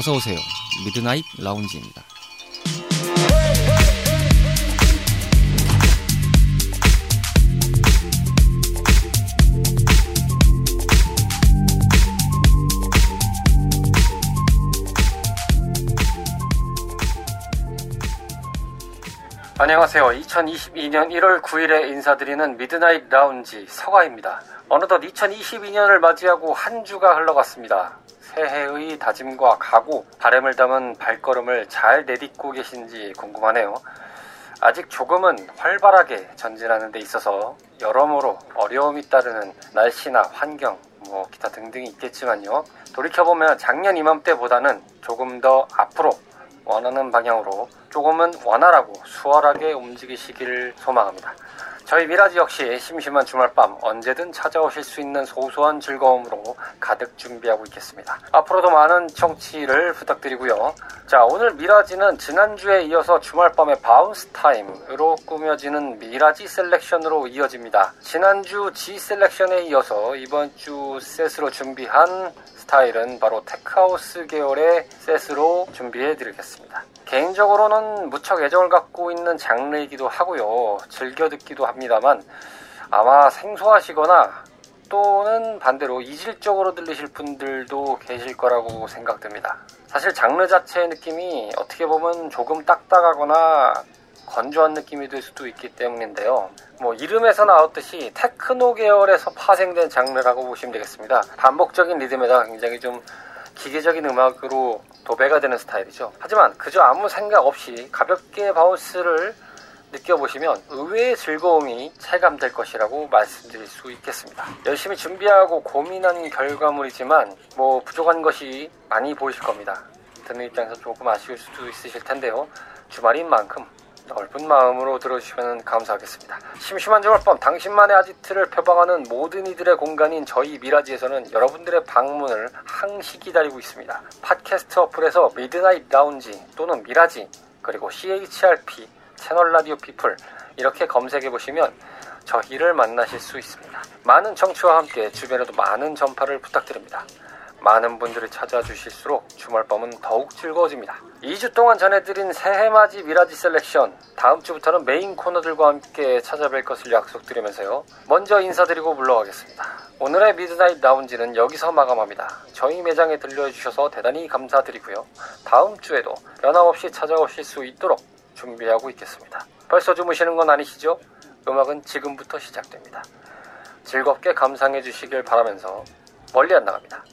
어서 오세요. Midnight Lounge입니다. 안녕하세요. 2022년 1월 9일에 인사드리는 Midnight Lounge 서가입니다. 어느덧 2022년을 맞이하고 한 주가 흘러갔습니다. 새해의 다짐과 각오, 바램을 담은 발걸음을 잘 내딛고 계신지 궁금하네요. 아직 조금은 활발하게 전진하는 데 있어서 여러모로 어려움이 따르는 날씨나 환경, 뭐 기타 등등이 있겠지만요. 돌이켜보면 작년 이맘때보다는 조금 더 앞으로 원하는 방향으로 조금은 원활하고 수월하게 움직이시길 소망합니다. 저희 미라지 역시 심심한 주말밤 언제든 찾아오실 수 있는 소소한 즐거움으로 가득 준비하고 있겠습니다. 앞으로도 많은 청취를 부탁드리고요. 자, 오늘 미라지는 지난주에 이어서 주말밤의 bounce 타임으로 꾸며지는 미라지 selection으로 이어집니다. 지난주 G 셀렉션에 이어서 이번 주 set으로 준비한 스타일은 바로 tech house 계열의 set으로 준비해 드리겠습니다. 개인적으로는 무척 애정을 갖고 있는 장르이기도 하고요. 즐겨 듣기도 합니다 만 아마 생소하시거나 또는 반대로 이질적으로 들리실 분들도 계실 거라고 생각됩니다. 사실 장르 자체의 느낌이 어떻게 보면 조금 딱딱하거나 건조한 느낌이 들 수도 있기 때문인데요. 뭐 이름에서 나왔듯이 테크노 계열에서 파생된 장르라고 보시면 되겠습니다. 반복적인 리듬에다 굉장히 좀 기계적인 음악으로 도배가 되는 스타일이죠. 하지만 그저 아무 생각 없이 가볍게 bounce를 느껴보시면 의외의 즐거움이 체감될 것이라고 말씀드릴 수 있겠습니다. 열심히 준비하고 고민한 결과물이지만 뭐 부족한 것이 많이 보이실 겁니다. 듣는 입장에서 조금 아쉬울 수도 있으실 텐데요. 주말인 만큼 넓은 마음으로 들어주시면 감사하겠습니다. 심심한 주말 밤 당신만의 아지트를 표방하는 모든 이들의 공간인 저희 미라지에서는 여러분들의 방문을 항시 기다리고 있습니다. 팟캐스트 어플에서 Midnight Lounge 또는 미라지 그리고 CHRP Channel Radio People 이렇게 검색해 보시면 저희를 만나실 수 있습니다. 많은 청취와 함께 주변에도 많은 전파를 부탁드립니다. 많은 분들이 찾아 주실수록 주말밤은 더욱 즐거워집니다. 2주 동안 전해드린 새해맞이 미라지 selection 다음 주부터는 메인 코너들과 함께 찾아뵐 것을 약속드리면서요. 먼저 인사드리고 물러가겠습니다. 오늘의 Midnight Lounge는 여기서 마감합니다. 저희 매장에 들려주셔서 대단히 감사드리고요. 다음 주에도 변함없이 찾아오실 수 있도록 준비하고 있겠습니다. 벌써 주무시는 건 아니시죠? 음악은 지금부터 시작됩니다. 즐겁게 감상해 주시길 바라면서 멀리 안 나갑니다.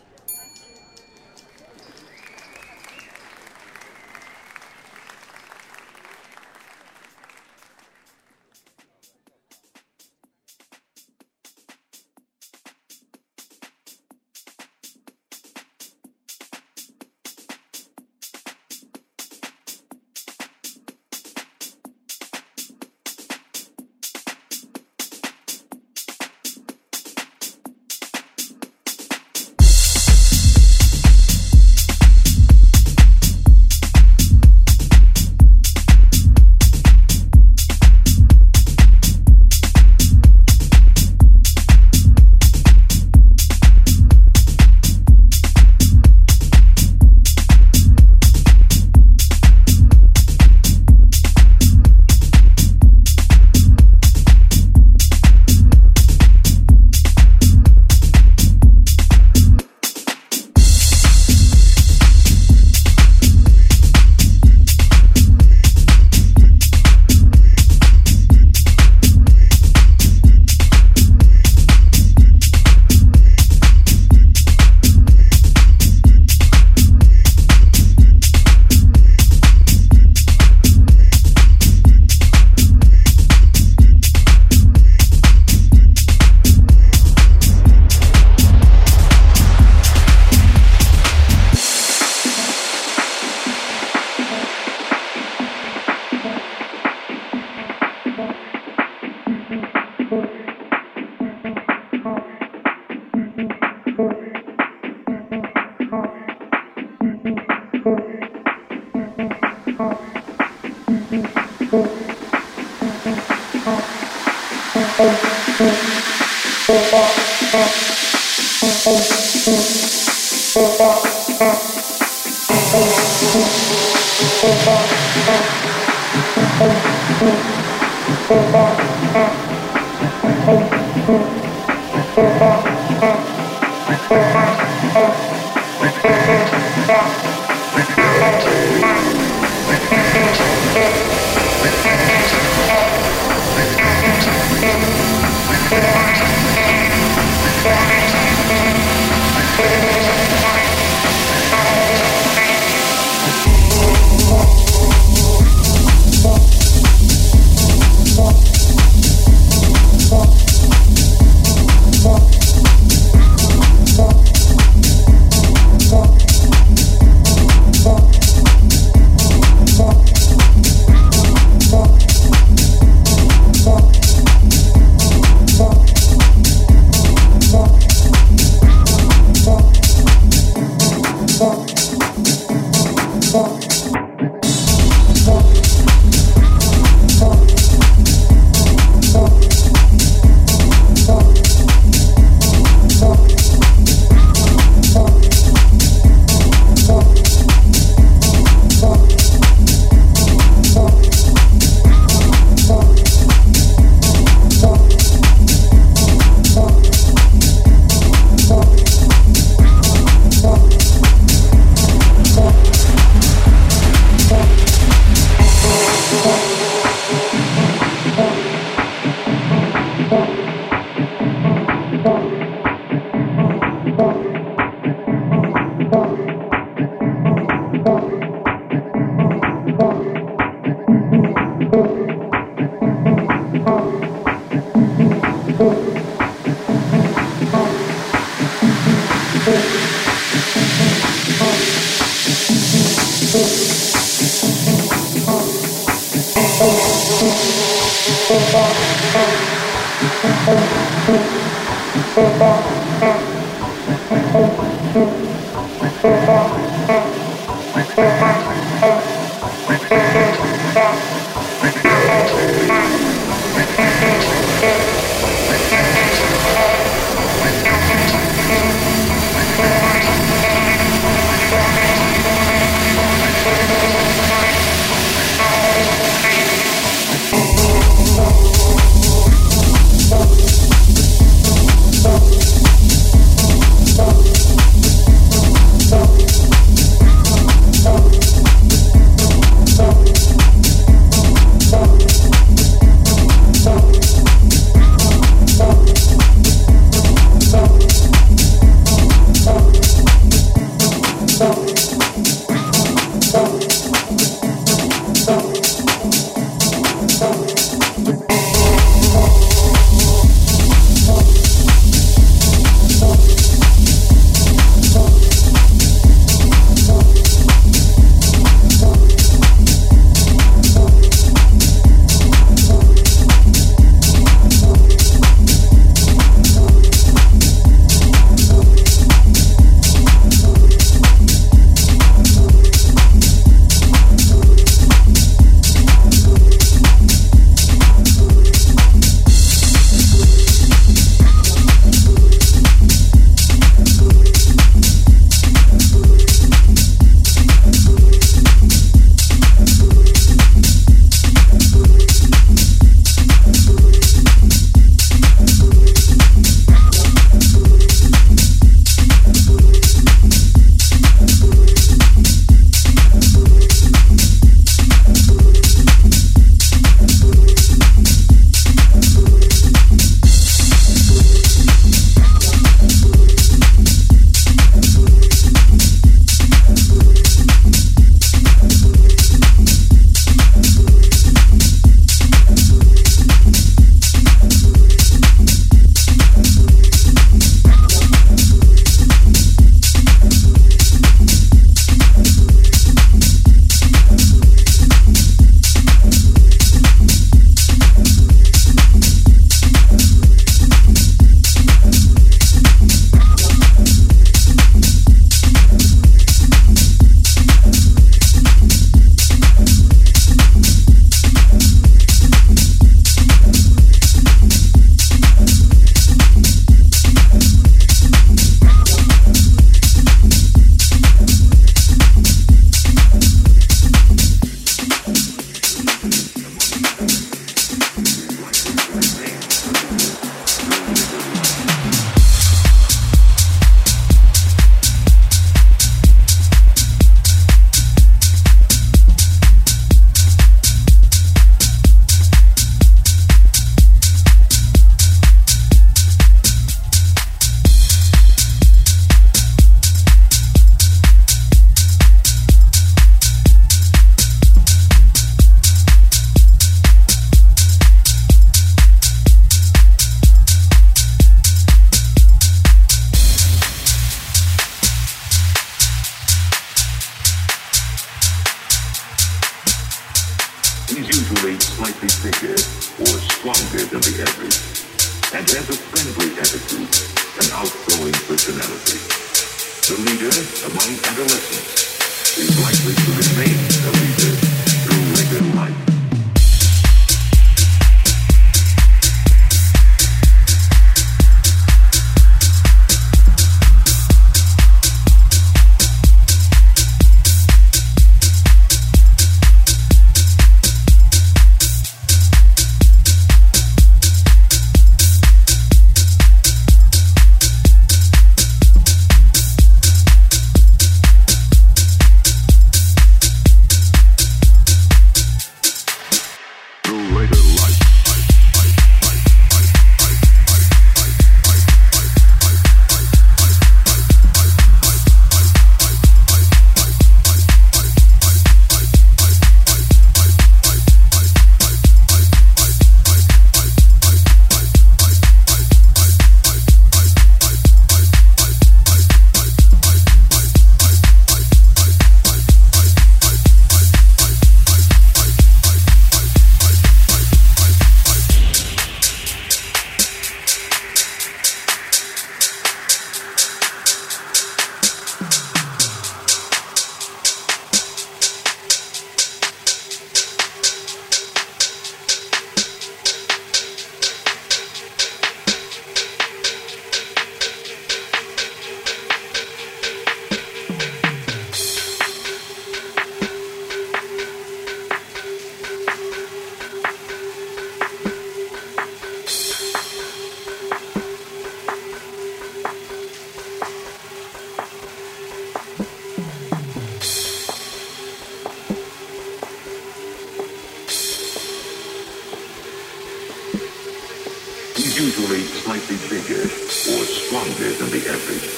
Usually slightly bigger or stronger than the average,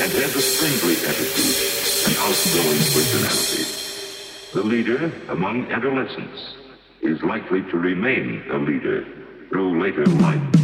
and has a friendly attitude and outgoing personality. The leader among adolescents is likely to remain a leader through later life.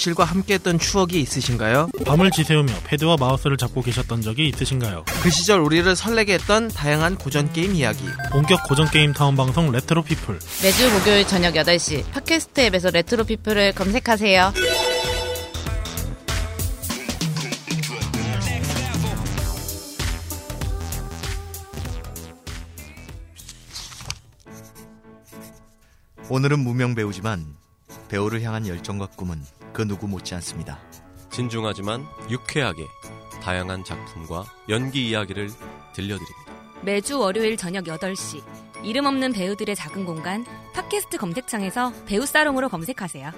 오락실과 함께했던 추억이 있으신가요? 밤을 지새우며 패드와 마우스를 잡고 계셨던 적이 있으신가요? 그 시절 우리를 설레게 했던 다양한 고전 게임 이야기. 본격 고전 게임 타운 방송 Retro People. 매주 목요일 저녁 8시 팟캐스트 앱에서 Retro People을 검색하세요. 오늘은 무명 배우지만 배우를 향한 열정과 꿈은 그 누구 못지 않습니다. 진중하지만 유쾌하게 다양한 작품과 연기 이야기를 들려드립니다. 매주 월요일 저녁 8시 이름 없는 배우들의 작은 공간 팟캐스트 검색창에서 배우 사롱으로 검색하세요.